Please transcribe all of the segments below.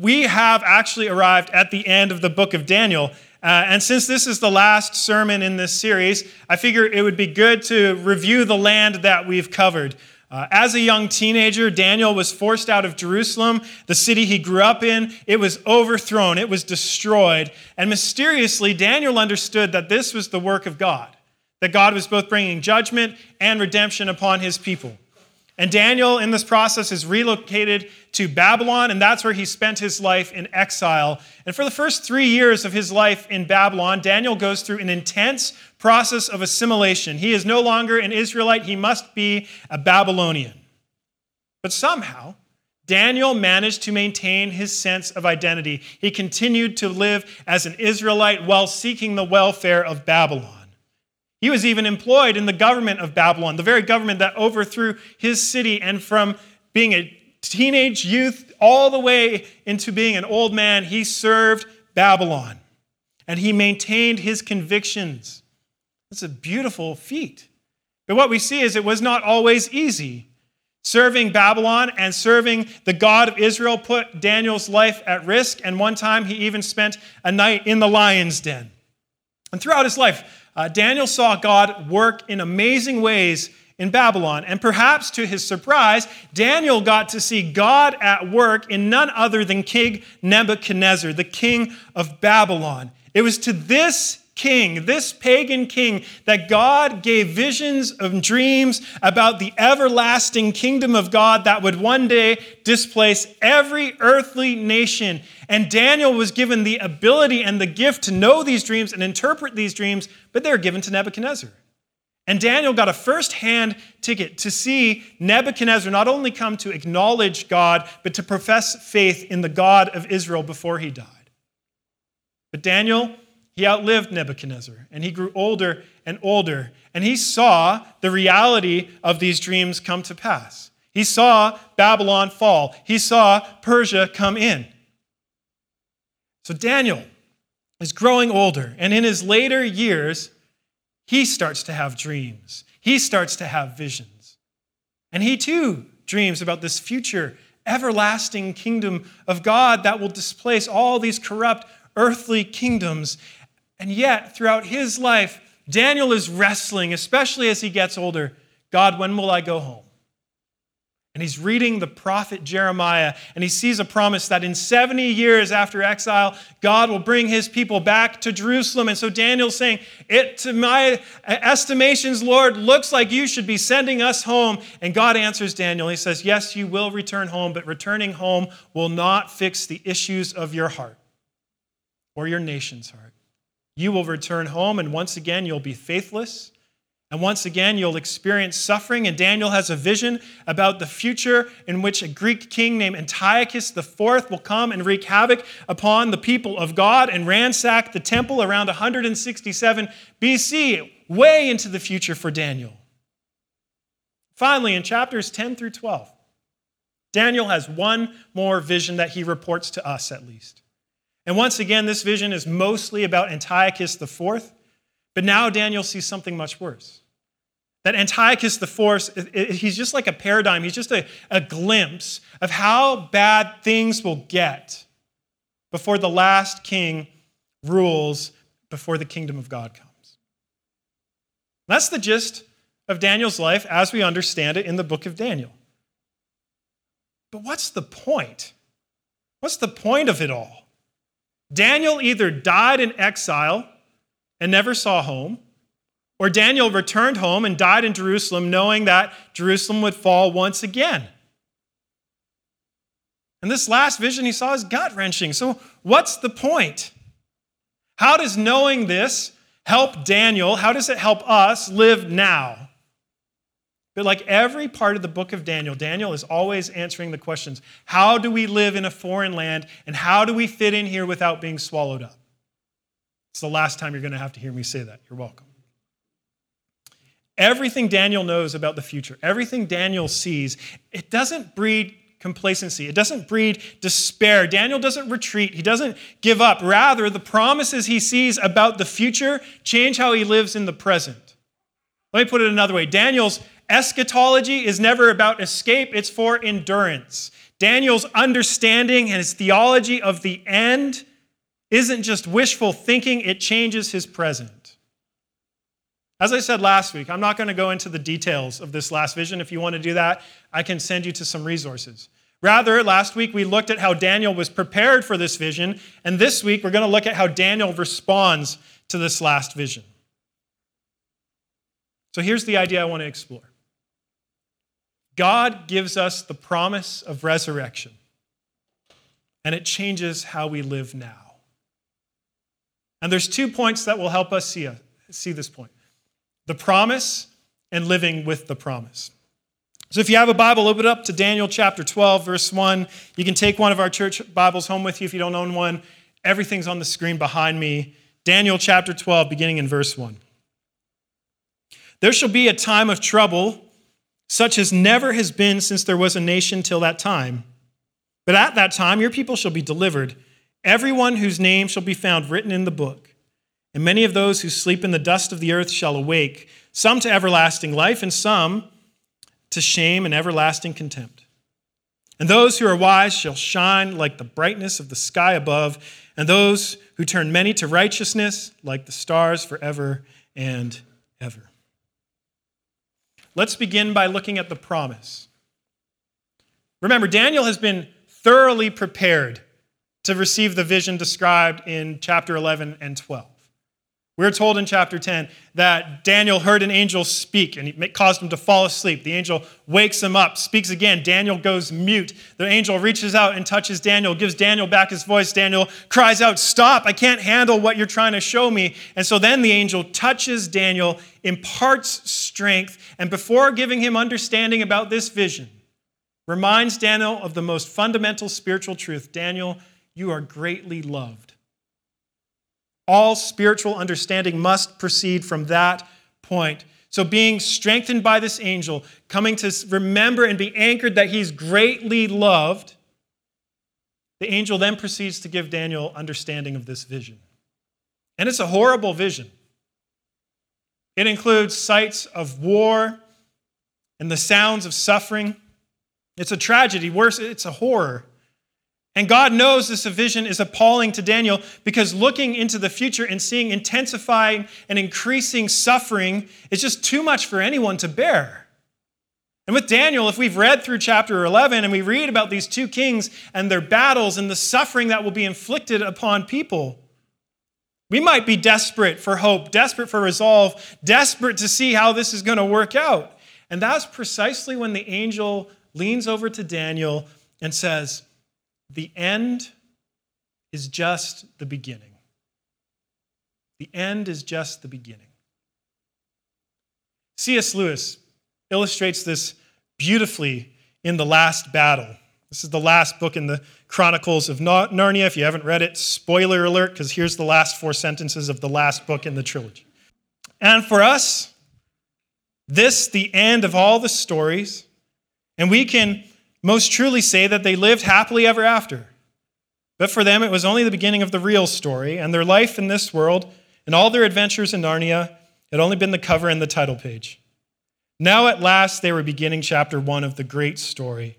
we have actually arrived at the end of the book of Daniel. Uh, and since this is the last sermon in this series, I figure it would be good to review the land that we've covered. Uh, as a young teenager, Daniel was forced out of Jerusalem, the city he grew up in. It was overthrown, it was destroyed. And mysteriously, Daniel understood that this was the work of God, that God was both bringing judgment and redemption upon his people. And Daniel, in this process, is relocated to Babylon, and that's where he spent his life in exile. And for the first three years of his life in Babylon, Daniel goes through an intense process of assimilation. He is no longer an Israelite, he must be a Babylonian. But somehow, Daniel managed to maintain his sense of identity. He continued to live as an Israelite while seeking the welfare of Babylon. He was even employed in the government of Babylon, the very government that overthrew his city. And from being a teenage youth all the way into being an old man, he served Babylon and he maintained his convictions. That's a beautiful feat. But what we see is it was not always easy. Serving Babylon and serving the God of Israel put Daniel's life at risk, and one time he even spent a night in the lion's den. And throughout his life, uh, Daniel saw God work in amazing ways in Babylon. And perhaps to his surprise, Daniel got to see God at work in none other than King Nebuchadnezzar, the king of Babylon. It was to this king, this pagan king, that God gave visions and dreams about the everlasting kingdom of God that would one day displace every earthly nation. And Daniel was given the ability and the gift to know these dreams and interpret these dreams, but they were given to Nebuchadnezzar. And Daniel got a first hand ticket to see Nebuchadnezzar not only come to acknowledge God, but to profess faith in the God of Israel before he died. But Daniel he outlived Nebuchadnezzar and he grew older and older. And he saw the reality of these dreams come to pass. He saw Babylon fall, he saw Persia come in. So Daniel is growing older, and in his later years, he starts to have dreams. He starts to have visions. And he too dreams about this future, everlasting kingdom of God that will displace all these corrupt earthly kingdoms and yet, throughout his life, Daniel is wrestling, especially as he gets older God, when will I go home? And he's reading the prophet Jeremiah, and he sees a promise that in 70 years after exile, God will bring his people back to Jerusalem. And so Daniel's saying, It, to my estimations, Lord, looks like you should be sending us home. And God answers Daniel. He says, Yes, you will return home, but returning home will not fix the issues of your heart or your nation's heart. You will return home, and once again, you'll be faithless. And once again, you'll experience suffering. And Daniel has a vision about the future in which a Greek king named Antiochus IV will come and wreak havoc upon the people of God and ransack the temple around 167 BC, way into the future for Daniel. Finally, in chapters 10 through 12, Daniel has one more vision that he reports to us, at least. And once again, this vision is mostly about Antiochus IV, but now Daniel sees something much worse. That Antiochus IV, he's just like a paradigm, he's just a, a glimpse of how bad things will get before the last king rules, before the kingdom of God comes. That's the gist of Daniel's life as we understand it in the book of Daniel. But what's the point? What's the point of it all? Daniel either died in exile and never saw home, or Daniel returned home and died in Jerusalem knowing that Jerusalem would fall once again. And this last vision he saw is gut wrenching. So, what's the point? How does knowing this help Daniel? How does it help us live now? But like every part of the book of Daniel, Daniel is always answering the questions how do we live in a foreign land and how do we fit in here without being swallowed up? It's the last time you're going to have to hear me say that. You're welcome. Everything Daniel knows about the future, everything Daniel sees, it doesn't breed complacency. It doesn't breed despair. Daniel doesn't retreat. He doesn't give up. Rather, the promises he sees about the future change how he lives in the present. Let me put it another way Daniel's Eschatology is never about escape, it's for endurance. Daniel's understanding and his theology of the end isn't just wishful thinking, it changes his present. As I said last week, I'm not going to go into the details of this last vision. If you want to do that, I can send you to some resources. Rather, last week we looked at how Daniel was prepared for this vision, and this week we're going to look at how Daniel responds to this last vision. So here's the idea I want to explore God gives us the promise of resurrection, and it changes how we live now. And there's two points that will help us see, see this point the promise and living with the promise. So if you have a Bible, open it up to Daniel chapter 12, verse 1. You can take one of our church Bibles home with you if you don't own one. Everything's on the screen behind me. Daniel chapter 12, beginning in verse 1. There shall be a time of trouble, such as never has been since there was a nation till that time. But at that time, your people shall be delivered, everyone whose name shall be found written in the book. And many of those who sleep in the dust of the earth shall awake, some to everlasting life, and some to shame and everlasting contempt. And those who are wise shall shine like the brightness of the sky above, and those who turn many to righteousness like the stars forever and ever. Let's begin by looking at the promise. Remember, Daniel has been thoroughly prepared to receive the vision described in chapter 11 and 12. We're told in chapter 10 that Daniel heard an angel speak and it caused him to fall asleep. The angel wakes him up, speaks again. Daniel goes mute. The angel reaches out and touches Daniel, gives Daniel back his voice. Daniel cries out, Stop, I can't handle what you're trying to show me. And so then the angel touches Daniel, imparts strength, and before giving him understanding about this vision, reminds Daniel of the most fundamental spiritual truth Daniel, you are greatly loved. All spiritual understanding must proceed from that point. So, being strengthened by this angel, coming to remember and be anchored that he's greatly loved, the angel then proceeds to give Daniel understanding of this vision. And it's a horrible vision. It includes sights of war and the sounds of suffering. It's a tragedy, worse, it's a horror. And God knows this vision is appalling to Daniel because looking into the future and seeing intensifying and increasing suffering is just too much for anyone to bear. And with Daniel, if we've read through chapter 11 and we read about these two kings and their battles and the suffering that will be inflicted upon people, we might be desperate for hope, desperate for resolve, desperate to see how this is going to work out. And that's precisely when the angel leans over to Daniel and says, the end is just the beginning. The end is just the beginning. C.S. Lewis illustrates this beautifully in The Last Battle. This is the last book in the Chronicles of Narnia. If you haven't read it, spoiler alert, because here's the last four sentences of the last book in the trilogy. And for us, this, the end of all the stories, and we can most truly say that they lived happily ever after. But for them, it was only the beginning of the real story, and their life in this world and all their adventures in Narnia had only been the cover and the title page. Now, at last, they were beginning chapter one of the great story,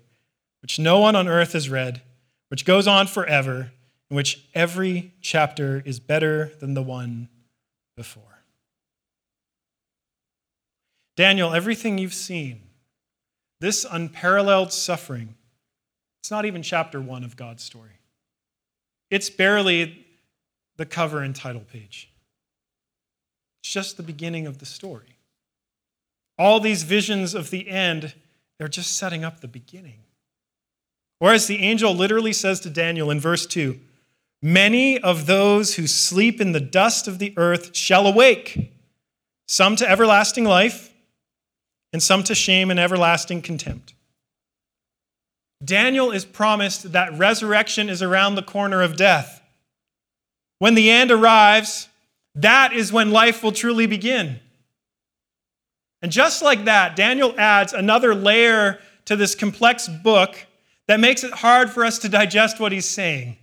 which no one on earth has read, which goes on forever, in which every chapter is better than the one before. Daniel, everything you've seen, this unparalleled suffering, it's not even chapter one of God's story. It's barely the cover and title page. It's just the beginning of the story. All these visions of the end, they're just setting up the beginning. Or as the angel literally says to Daniel in verse 2 Many of those who sleep in the dust of the earth shall awake, some to everlasting life and some to shame and everlasting contempt. Daniel is promised that resurrection is around the corner of death. When the end arrives, that is when life will truly begin. And just like that, Daniel adds another layer to this complex book that makes it hard for us to digest what he's saying.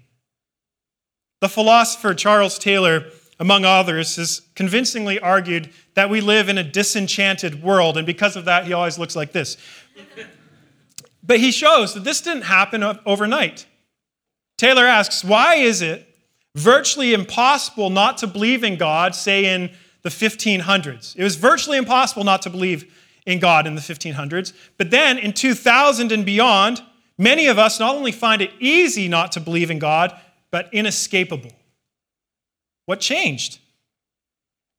The philosopher Charles Taylor among others, has convincingly argued that we live in a disenchanted world, and because of that, he always looks like this. But he shows that this didn't happen overnight. Taylor asks, why is it virtually impossible not to believe in God, say in the 1500s? It was virtually impossible not to believe in God in the 1500s. But then in 2000 and beyond, many of us not only find it easy not to believe in God, but inescapable. What changed?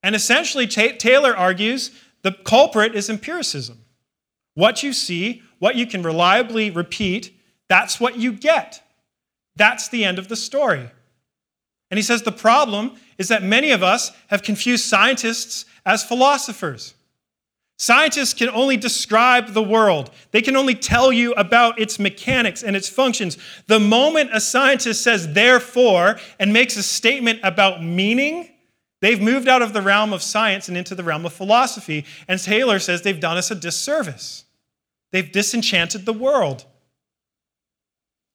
And essentially, Taylor argues the culprit is empiricism. What you see, what you can reliably repeat, that's what you get. That's the end of the story. And he says the problem is that many of us have confused scientists as philosophers. Scientists can only describe the world. They can only tell you about its mechanics and its functions. The moment a scientist says therefore and makes a statement about meaning, they've moved out of the realm of science and into the realm of philosophy. And Taylor says they've done us a disservice. They've disenchanted the world.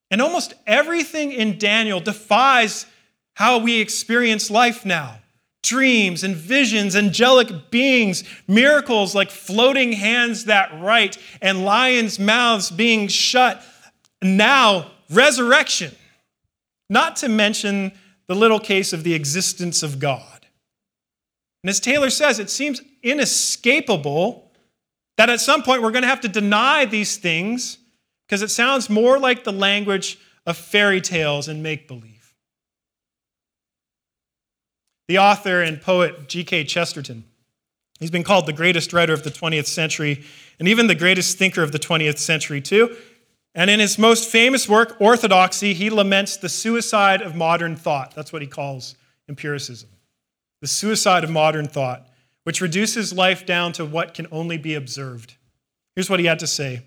And almost everything in Daniel defies how we experience life now dreams and visions, angelic beings, miracles like floating hands that write, and lions' mouths being shut. Now, resurrection. Not to mention the little case of the existence of God. And as Taylor says, it seems inescapable that at some point we're going to have to deny these things because it sounds more like the language of fairy tales and make believe. The author and poet G.K. Chesterton, he's been called the greatest writer of the 20th century and even the greatest thinker of the 20th century, too. And in his most famous work, Orthodoxy, he laments the suicide of modern thought. That's what he calls empiricism. The suicide of modern thought, which reduces life down to what can only be observed. Here's what he had to say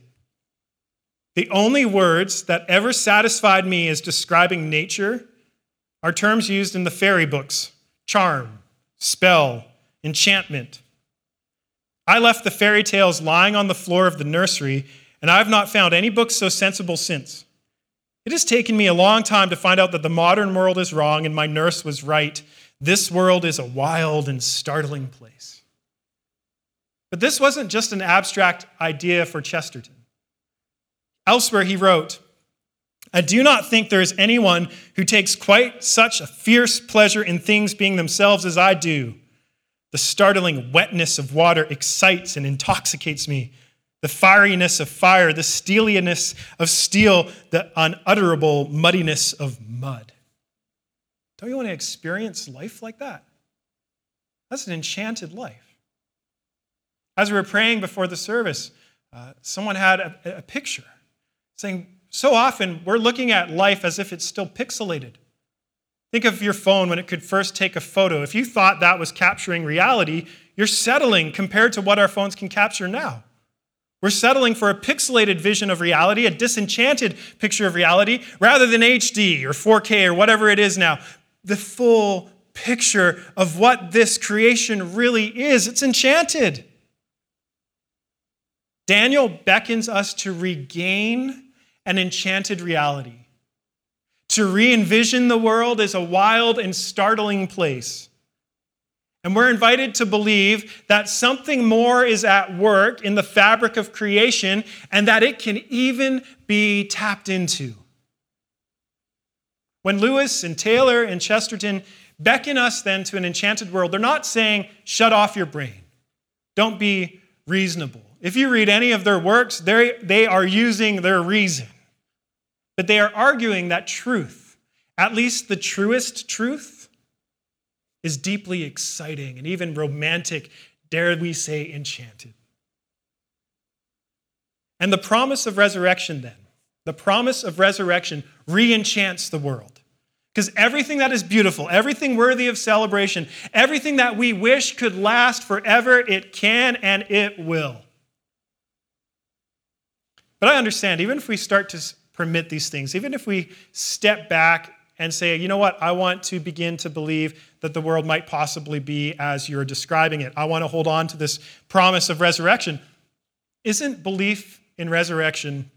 the only words that ever satisfied me as describing nature are terms used in the fairy books charm, spell, enchantment. I left the fairy tales lying on the floor of the nursery, and I have not found any books so sensible since. It has taken me a long time to find out that the modern world is wrong and my nurse was right. This world is a wild and startling place. But this wasn't just an abstract idea for Chesterton. Elsewhere, he wrote, I do not think there is anyone who takes quite such a fierce pleasure in things being themselves as I do. The startling wetness of water excites and intoxicates me. The fieriness of fire, the steeliness of steel, the unutterable muddiness of mud. Don't you want to experience life like that? That's an enchanted life. As we were praying before the service, uh, someone had a, a picture saying, so often we're looking at life as if it's still pixelated. Think of your phone when it could first take a photo. If you thought that was capturing reality, you're settling compared to what our phones can capture now. We're settling for a pixelated vision of reality, a disenchanted picture of reality, rather than HD or 4K or whatever it is now. The full picture of what this creation really is. It's enchanted. Daniel beckons us to regain an enchanted reality. To re envision the world as a wild and startling place. And we're invited to believe that something more is at work in the fabric of creation and that it can even be tapped into. When Lewis and Taylor and Chesterton beckon us then to an enchanted world, they're not saying, shut off your brain, don't be reasonable. If you read any of their works, they are using their reason. But they are arguing that truth, at least the truest truth, is deeply exciting and even romantic, dare we say, enchanted. And the promise of resurrection, then, the promise of resurrection re enchants the world. Because everything that is beautiful, everything worthy of celebration, everything that we wish could last forever, it can and it will. But I understand, even if we start to permit these things. Even if we step back and say, you know what, I want to begin to believe that the world might possibly be as you're describing it. I want to hold on to this promise of resurrection. Isn't belief in resurrection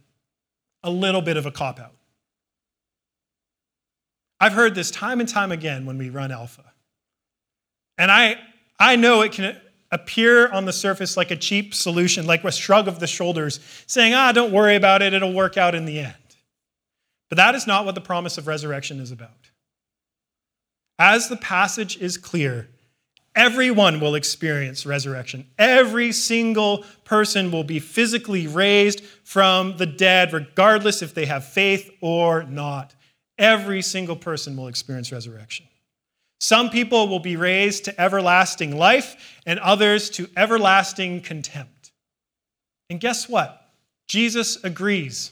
a little bit of a cop out? I've heard this time and time again when we run Alpha. And I, I know it can appear on the surface like a cheap solution, like a shrug of the shoulders, saying, ah, don't worry about it, it'll work out in the end. But that is not what the promise of resurrection is about. As the passage is clear, everyone will experience resurrection. Every single person will be physically raised from the dead, regardless if they have faith or not. Every single person will experience resurrection. Some people will be raised to everlasting life, and others to everlasting contempt. And guess what? Jesus agrees.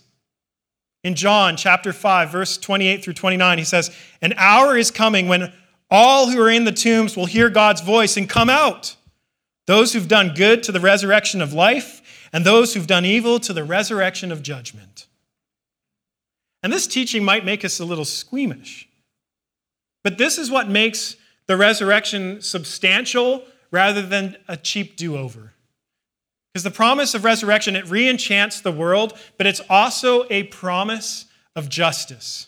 In John chapter 5, verse 28 through 29, he says, An hour is coming when all who are in the tombs will hear God's voice and come out. Those who've done good to the resurrection of life, and those who've done evil to the resurrection of judgment. And this teaching might make us a little squeamish. But this is what makes the resurrection substantial rather than a cheap do over. Because the promise of resurrection, it re enchants the world, but it's also a promise of justice.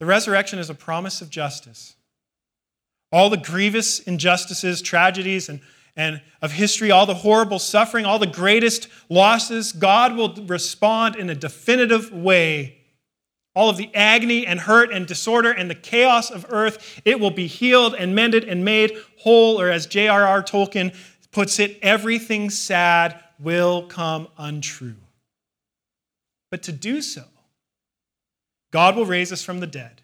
The resurrection is a promise of justice. All the grievous injustices, tragedies, and, and of history, all the horrible suffering, all the greatest losses, God will respond in a definitive way all of the agony and hurt and disorder and the chaos of earth, it will be healed and mended and made whole, or as J.R.R. Tolkien puts it, everything sad will come untrue. But to do so, God will raise us from the dead,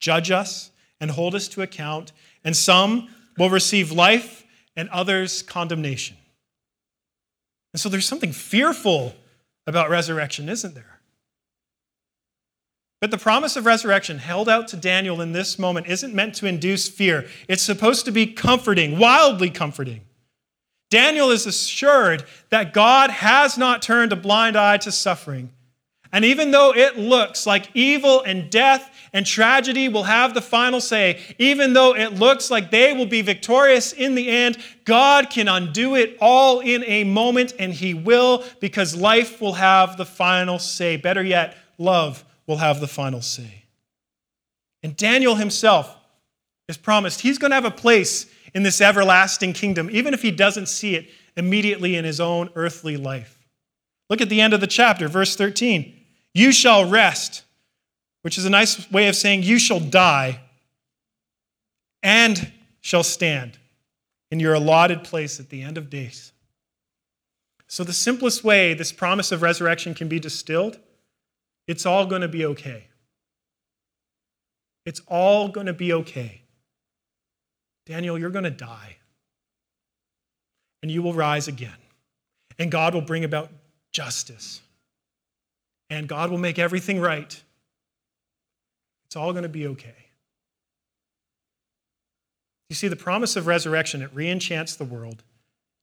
judge us, and hold us to account, and some will receive life and others condemnation. And so there's something fearful about resurrection, isn't there? But the promise of resurrection held out to Daniel in this moment isn't meant to induce fear. It's supposed to be comforting, wildly comforting. Daniel is assured that God has not turned a blind eye to suffering. And even though it looks like evil and death and tragedy will have the final say, even though it looks like they will be victorious in the end, God can undo it all in a moment, and He will because life will have the final say. Better yet, love will have the final say. And Daniel himself is promised he's going to have a place in this everlasting kingdom, even if he doesn't see it immediately in his own earthly life. Look at the end of the chapter, verse 13. You shall rest, which is a nice way of saying you shall die and shall stand in your allotted place at the end of days. So, the simplest way this promise of resurrection can be distilled it's all going to be okay. It's all going to be okay. Daniel, you're going to die. And you will rise again. And God will bring about justice. And God will make everything right. It's all going to be okay. You see, the promise of resurrection, it re enchants the world,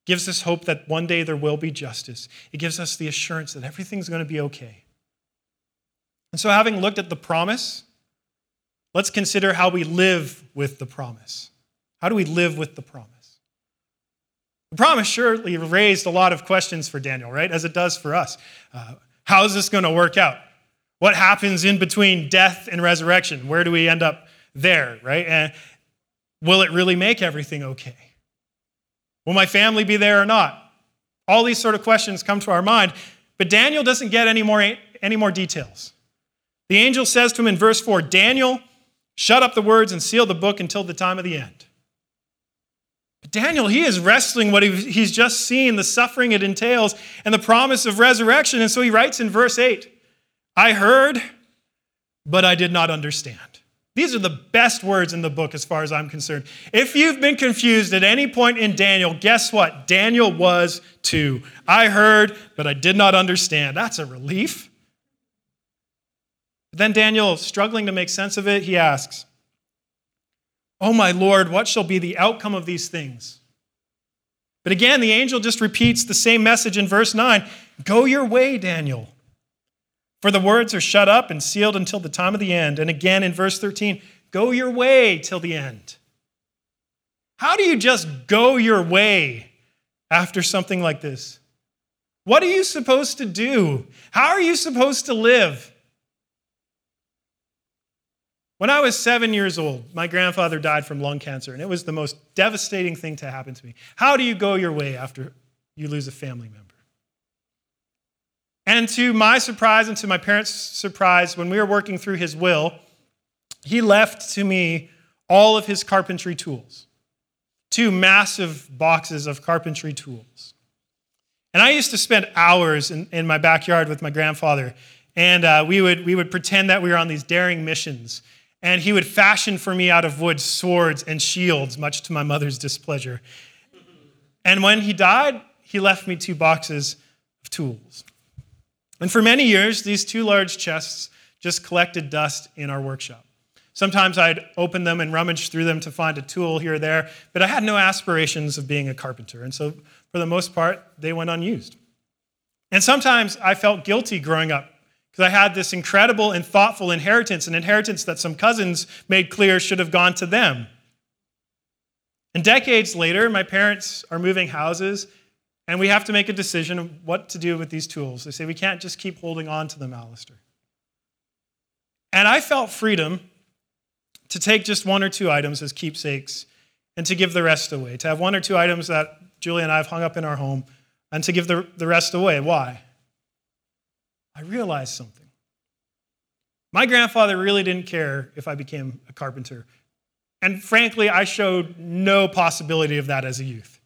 gives us hope that one day there will be justice. It gives us the assurance that everything's going to be okay. And so, having looked at the promise, let's consider how we live with the promise. How do we live with the promise? The promise surely raised a lot of questions for Daniel, right? As it does for us. Uh, how is this going to work out? What happens in between death and resurrection? Where do we end up there, right? And will it really make everything okay? Will my family be there or not? All these sort of questions come to our mind, but Daniel doesn't get any more, any more details. The angel says to him in verse 4 Daniel, shut up the words and seal the book until the time of the end. But Daniel, he is wrestling what he's just seen, the suffering it entails, and the promise of resurrection. And so he writes in verse 8 I heard, but I did not understand. These are the best words in the book as far as I'm concerned. If you've been confused at any point in Daniel, guess what? Daniel was too. I heard, but I did not understand. That's a relief. But then Daniel, struggling to make sense of it, he asks, Oh, my Lord, what shall be the outcome of these things? But again, the angel just repeats the same message in verse 9 Go your way, Daniel. For the words are shut up and sealed until the time of the end. And again in verse 13, Go your way till the end. How do you just go your way after something like this? What are you supposed to do? How are you supposed to live? When I was seven years old, my grandfather died from lung cancer, and it was the most devastating thing to happen to me. How do you go your way after you lose a family member? And to my surprise and to my parents' surprise, when we were working through his will, he left to me all of his carpentry tools two massive boxes of carpentry tools. And I used to spend hours in, in my backyard with my grandfather, and uh, we, would, we would pretend that we were on these daring missions. And he would fashion for me out of wood swords and shields, much to my mother's displeasure. And when he died, he left me two boxes of tools. And for many years, these two large chests just collected dust in our workshop. Sometimes I'd open them and rummage through them to find a tool here or there, but I had no aspirations of being a carpenter. And so, for the most part, they went unused. And sometimes I felt guilty growing up because I had this incredible and thoughtful inheritance, an inheritance that some cousins made clear should have gone to them. And decades later, my parents are moving houses, and we have to make a decision of what to do with these tools. They say we can't just keep holding on to them, Alistair. And I felt freedom to take just one or two items as keepsakes and to give the rest away, to have one or two items that Julie and I have hung up in our home and to give the, the rest away. Why? I realized something. My grandfather really didn't care if I became a carpenter. And frankly, I showed no possibility of that as a youth.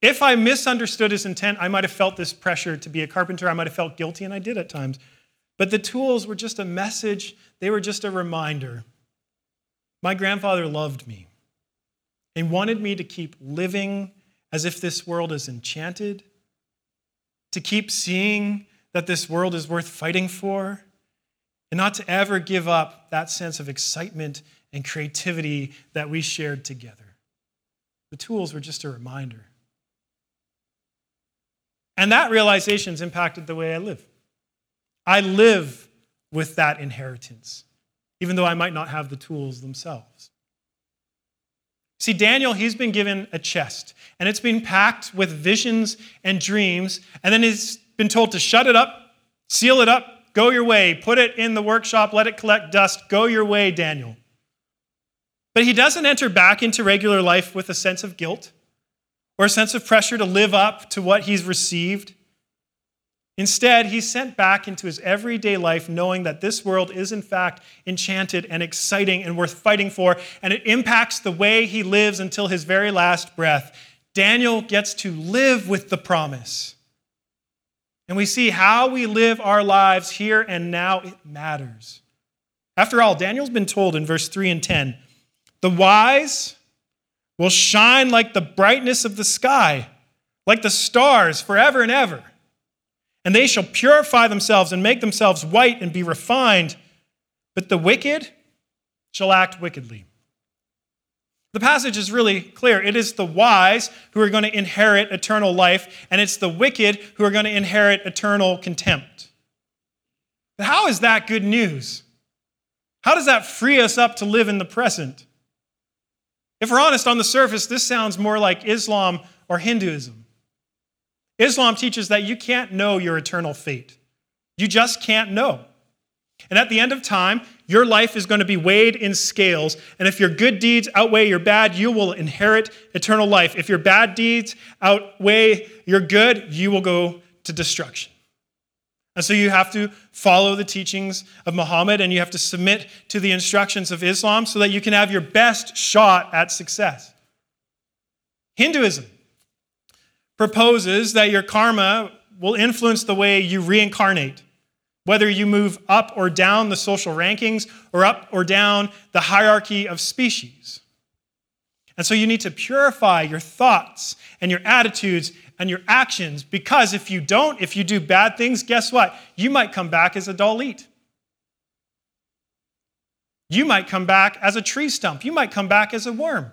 If I misunderstood his intent, I might have felt this pressure to be a carpenter. I might have felt guilty, and I did at times. But the tools were just a message, they were just a reminder. My grandfather loved me and wanted me to keep living as if this world is enchanted, to keep seeing that this world is worth fighting for, and not to ever give up that sense of excitement and creativity that we shared together. The tools were just a reminder. And that realization has impacted the way I live. I live with that inheritance, even though I might not have the tools themselves. See, Daniel, he's been given a chest, and it's been packed with visions and dreams, and then he's been told to shut it up, seal it up, go your way, put it in the workshop, let it collect dust, go your way, Daniel. But he doesn't enter back into regular life with a sense of guilt or a sense of pressure to live up to what he's received. Instead, he's sent back into his everyday life knowing that this world is, in fact, enchanted and exciting and worth fighting for, and it impacts the way he lives until his very last breath. Daniel gets to live with the promise. And we see how we live our lives here and now, it matters. After all, Daniel's been told in verse 3 and 10 the wise will shine like the brightness of the sky, like the stars forever and ever and they shall purify themselves and make themselves white and be refined, but the wicked shall act wickedly. The passage is really clear. It is the wise who are going to inherit eternal life, and it's the wicked who are going to inherit eternal contempt. But how is that good news? How does that free us up to live in the present? If we're honest, on the surface, this sounds more like Islam or Hinduism. Islam teaches that you can't know your eternal fate. You just can't know. And at the end of time, your life is going to be weighed in scales. And if your good deeds outweigh your bad, you will inherit eternal life. If your bad deeds outweigh your good, you will go to destruction. And so you have to follow the teachings of Muhammad and you have to submit to the instructions of Islam so that you can have your best shot at success. Hinduism proposes that your karma will influence the way you reincarnate, whether you move up or down the social rankings or up or down the hierarchy of species. And so you need to purify your thoughts and your attitudes and your actions because if you don't, if you do bad things, guess what? You might come back as a Dalit. You might come back as a tree stump. You might come back as a worm.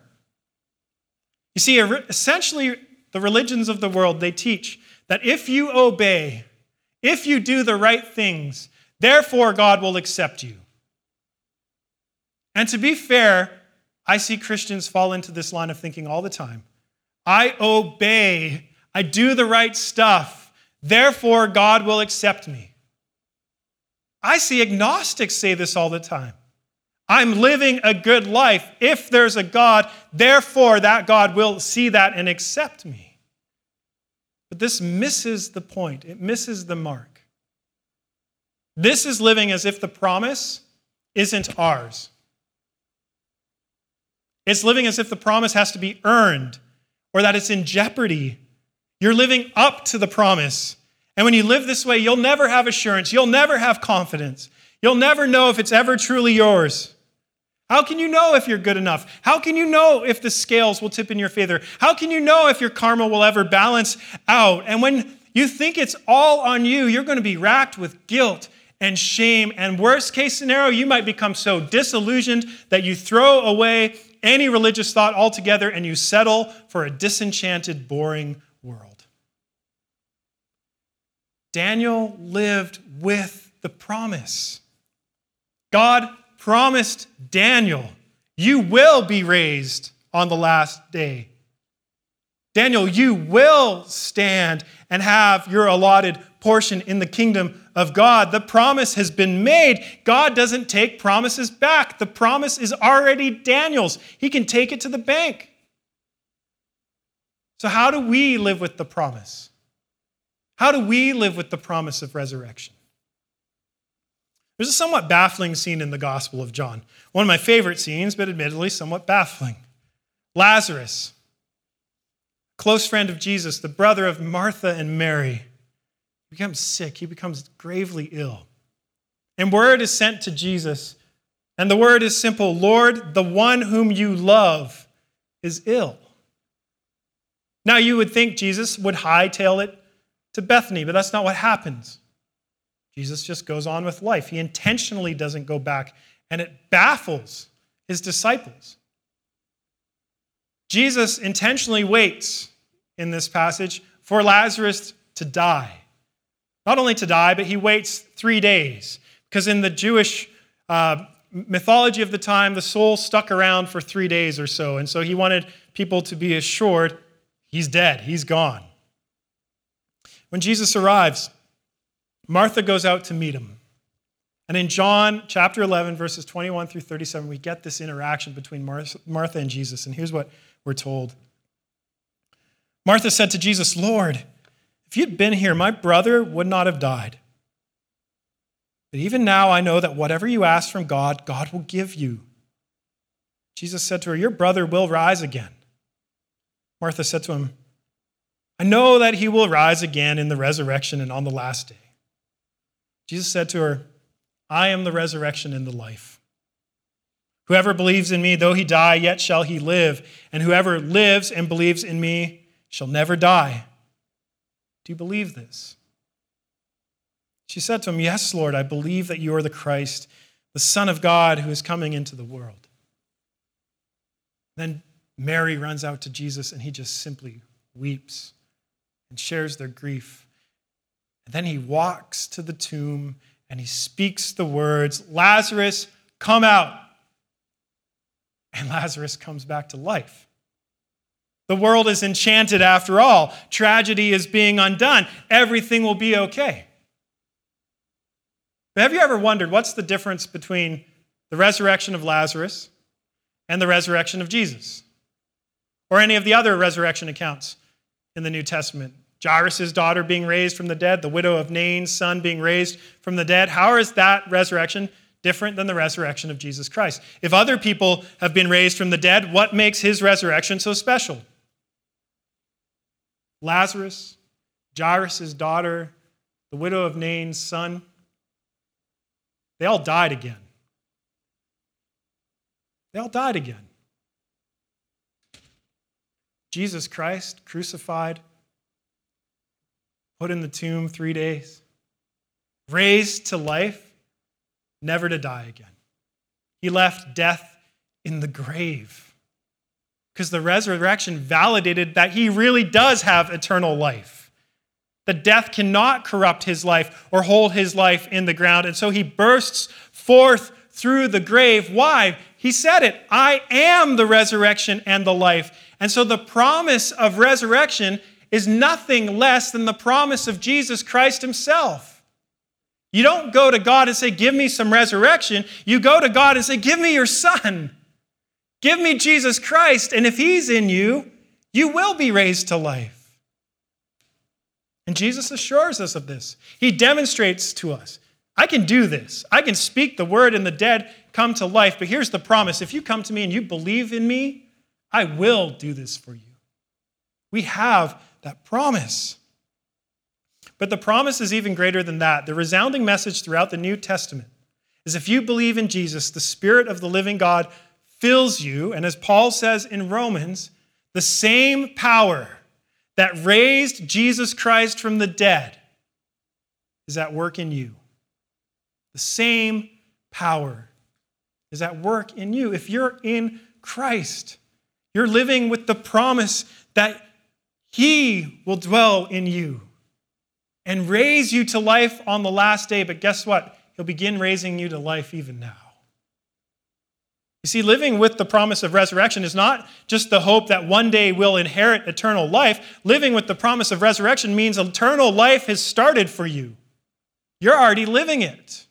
You see, essentially, the religions of the world, they teach that if you obey, if you do the right things, therefore God will accept you. And to be fair, I see Christians fall into this line of thinking all the time. I obey, I do the right stuff, therefore God will accept me. I see agnostics say this all the time. I'm living a good life. If there's a God, therefore that God will see that and accept me. But this misses the point, it misses the mark. This is living as if the promise isn't ours. It's living as if the promise has to be earned or that it's in jeopardy. You're living up to the promise. And when you live this way, you'll never have assurance. You'll never have confidence. You'll never know if it's ever truly yours. How can you know if you're good enough? How can you know if the scales will tip in your favor? How can you know if your karma will ever balance out? And when you think it's all on you, you're going to be racked with guilt and shame. And worst case scenario, you might become so disillusioned that you throw away any religious thought altogether and you settle for a disenchanted, boring world. Daniel lived with the promise. God promised Daniel, You will be raised on the last day. Daniel, you will stand and have your allotted portion in the kingdom of God. The promise has been made. God doesn't take promises back. The promise is already Daniel's. He can take it to the bank. So, how do we live with the promise? How do we live with the promise of resurrection? There's a somewhat baffling scene in the Gospel of John. One of my favorite scenes, but admittedly somewhat baffling. Lazarus, close friend of Jesus, the brother of Martha and Mary, becomes sick. He becomes gravely ill. And word is sent to Jesus. And the word is simple Lord, the one whom you love is ill. Now, you would think Jesus would hightail it to Bethany, but that's not what happens. Jesus just goes on with life. He intentionally doesn't go back, and it baffles his disciples. Jesus intentionally waits in this passage for Lazarus to die. Not only to die, but he waits three days. Because in the Jewish uh, mythology of the time, the soul stuck around for three days or so. And so he wanted people to be assured he's dead, he's gone. When Jesus arrives, Martha goes out to meet him. And in John chapter 11, verses 21 through 37, we get this interaction between Martha and Jesus. And here's what we're told Martha said to Jesus, Lord, if you'd been here, my brother would not have died. But even now I know that whatever you ask from God, God will give you. Jesus said to her, Your brother will rise again. Martha said to him, I know that he will rise again in the resurrection and on the last day. Jesus said to her, I am the resurrection and the life. Whoever believes in me, though he die, yet shall he live. And whoever lives and believes in me shall never die. Do you believe this? She said to him, Yes, Lord, I believe that you are the Christ, the Son of God who is coming into the world. Then Mary runs out to Jesus and he just simply weeps and shares their grief. And then he walks to the tomb and he speaks the words, Lazarus, come out. And Lazarus comes back to life. The world is enchanted after all. Tragedy is being undone. Everything will be okay. But have you ever wondered what's the difference between the resurrection of Lazarus and the resurrection of Jesus? Or any of the other resurrection accounts in the New Testament? Jairus' daughter being raised from the dead, the widow of Nain's son being raised from the dead. How is that resurrection different than the resurrection of Jesus Christ? If other people have been raised from the dead, what makes his resurrection so special? Lazarus, Jairus' daughter, the widow of Nain's son, they all died again. They all died again. Jesus Christ, crucified, put in the tomb three days, raised to life, never to die again. He left death in the grave because the resurrection validated that he really does have eternal life. That death cannot corrupt his life or hold his life in the ground. And so he bursts forth through the grave. Why? He said it I am the resurrection and the life. And so the promise of resurrection is nothing less than the promise of Jesus Christ himself. You don't go to God and say, Give me some resurrection. You go to God and say, Give me your son. Give me Jesus Christ. And if he's in you, you will be raised to life. And Jesus assures us of this. He demonstrates to us I can do this. I can speak the word, and the dead come to life. But here's the promise if you come to me and you believe in me, I will do this for you. We have that promise. But the promise is even greater than that. The resounding message throughout the New Testament is if you believe in Jesus, the Spirit of the living God fills you. And as Paul says in Romans, the same power that raised Jesus Christ from the dead is at work in you. The same power is at work in you. If you're in Christ, you're living with the promise that He will dwell in you and raise you to life on the last day. But guess what? He'll begin raising you to life even now. You see, living with the promise of resurrection is not just the hope that one day we'll inherit eternal life. Living with the promise of resurrection means eternal life has started for you. You're already living it.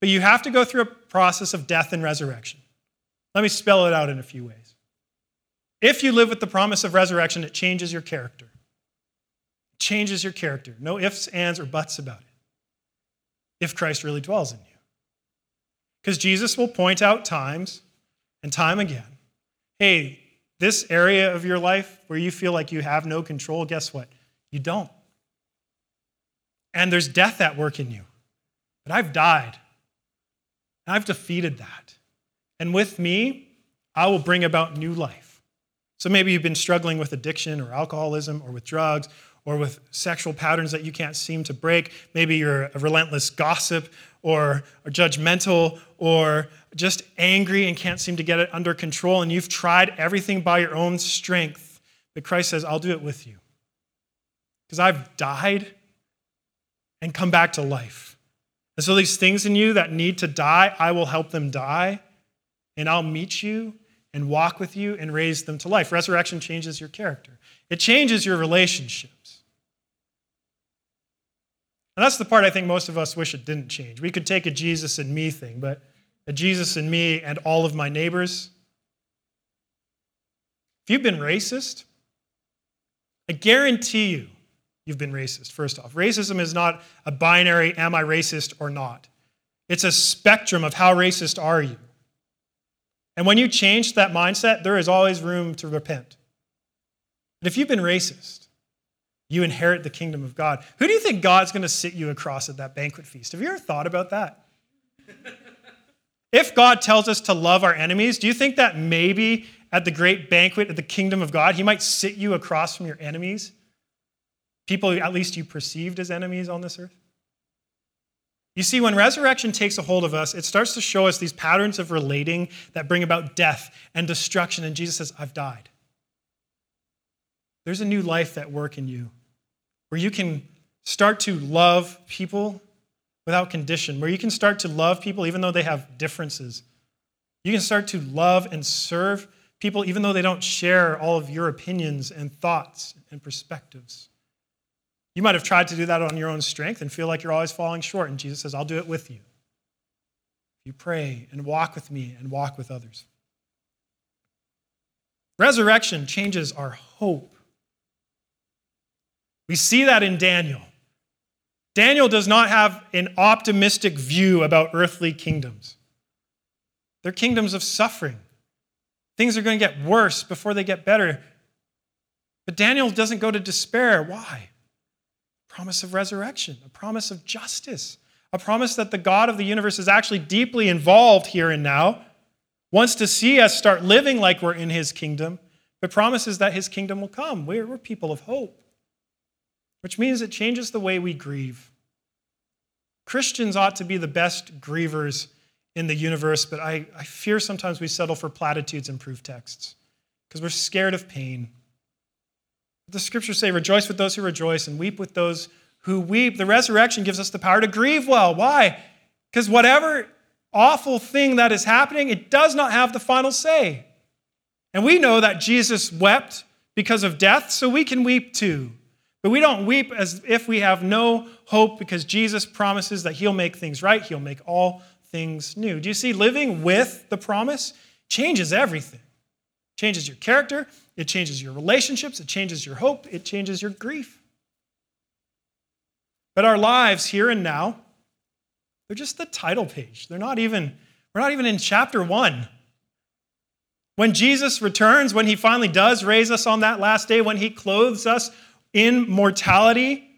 But you have to go through a process of death and resurrection. Let me spell it out in a few ways. If you live with the promise of resurrection, it changes your character It changes your character. No ifs, ands, or buts about it. If Christ really dwells in you. Because Jesus will point out times and time again hey, this area of your life where you feel like you have no control, guess what? You don't. And there's death at work in you. But I've died. I've defeated that. And with me, I will bring about new life. So maybe you've been struggling with addiction or alcoholism or with drugs or with sexual patterns that you can't seem to break. Maybe you're a relentless gossip or, or judgmental or just angry and can't seem to get it under control, and you've tried everything by your own strength. But Christ says, I'll do it with you. Because I've died and come back to life. And so, these things in you that need to die, I will help them die, and I'll meet you and walk with you and raise them to life. Resurrection changes your character, it changes your relationships. And that's the part I think most of us wish it didn't change. We could take a Jesus and me thing, but a Jesus and me and all of my neighbors. If you've been racist, I guarantee you, you've been racist, first off. Racism is not a binary, am I racist or not? It's a spectrum of how racist are you. And when you change that mindset, there is always room to repent. But if you've been racist, you inherit the kingdom of God. Who do you think God's going to sit you across at that banquet feast? Have you ever thought about that? if God tells us to love our enemies, do you think that maybe at the great banquet of the kingdom of God, he might sit you across from your enemies? People at least you perceived as enemies on this earth? You see, when resurrection takes a hold of us, it starts to show us these patterns of relating that bring about death and destruction. And Jesus says, I've died. There's a new life at work in you where you can start to love people without condition, where you can start to love people even though they have differences. You can start to love and serve people even though they don't share all of your opinions and thoughts and perspectives. You might have tried to do that on your own strength and feel like you're always falling short, and Jesus says, I'll do it with you. You pray and walk with me and walk with others. Resurrection changes our hope. We see that in Daniel. Daniel does not have an optimistic view about earthly kingdoms. They're kingdoms of suffering. Things are going to get worse before they get better. But Daniel doesn't go to despair. Why? Promise of resurrection, a promise of justice, a promise that the God of the universe is actually deeply involved here and now, wants to see us start living like we're in his kingdom, but promises that his kingdom will come. We're, we're people of hope which means it changes the way we grieve. Christians ought to be the best grievers in the universe, but I, I fear sometimes we settle for platitudes and proof texts because we're scared of pain. The scriptures say, Rejoice with those who rejoice and weep with those who weep. The resurrection gives us the power to grieve well. Why? Because whatever awful thing that is happening, it does not have the final say. And we know that Jesus wept because of death, so we can weep too But we don't weep as if we have no hope because Jesus promises that he'll make things right, he'll make all things new. Do you see living with the promise changes everything? changes your character, it changes your relationships, it changes your hope, it changes your grief. But our lives here and now, they're just the title page. They're not even, we're not even in chapter one. When Jesus returns, when he finally does raise us on that last day, when he clothes us in mortality,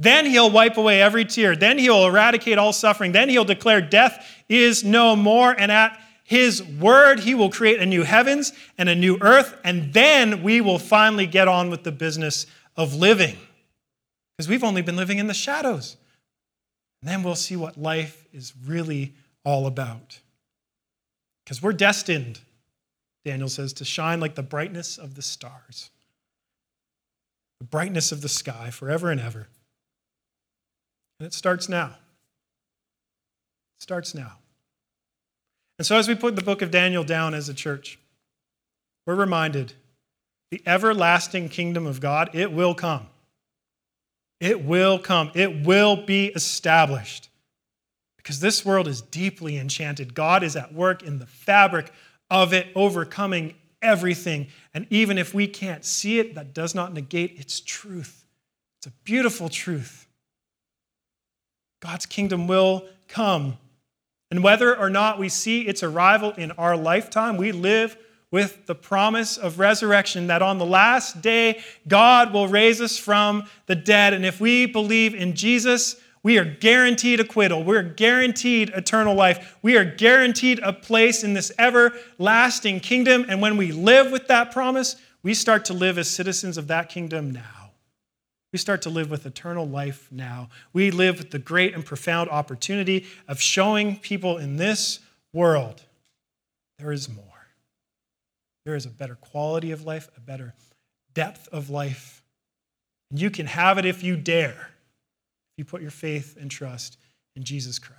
then he'll wipe away every tear. Then he'll eradicate all suffering. Then he'll declare death is no more. And at his word, he will create a new heavens and a new earth. And then we will finally get on with the business of living. Because we've only been living in the shadows. And then we'll see what life is really all about. Because we're destined, Daniel says, to shine like the brightness of the stars, the brightness of the sky forever and ever. And it starts now. It starts now. And so, as we put the book of Daniel down as a church, we're reminded the everlasting kingdom of God, it will come. It will come. It will be established. Because this world is deeply enchanted. God is at work in the fabric of it, overcoming everything. And even if we can't see it, that does not negate its truth. It's a beautiful truth. God's kingdom will come. And whether or not we see its arrival in our lifetime, we live with the promise of resurrection that on the last day, God will raise us from the dead. And if we believe in Jesus, we are guaranteed acquittal. We're guaranteed eternal life. We are guaranteed a place in this everlasting kingdom. And when we live with that promise, we start to live as citizens of that kingdom now. We start to live with eternal life now. We live with the great and profound opportunity of showing people in this world there is more. There is a better quality of life, a better depth of life. And you can have it if you dare, if you put your faith and trust in Jesus Christ.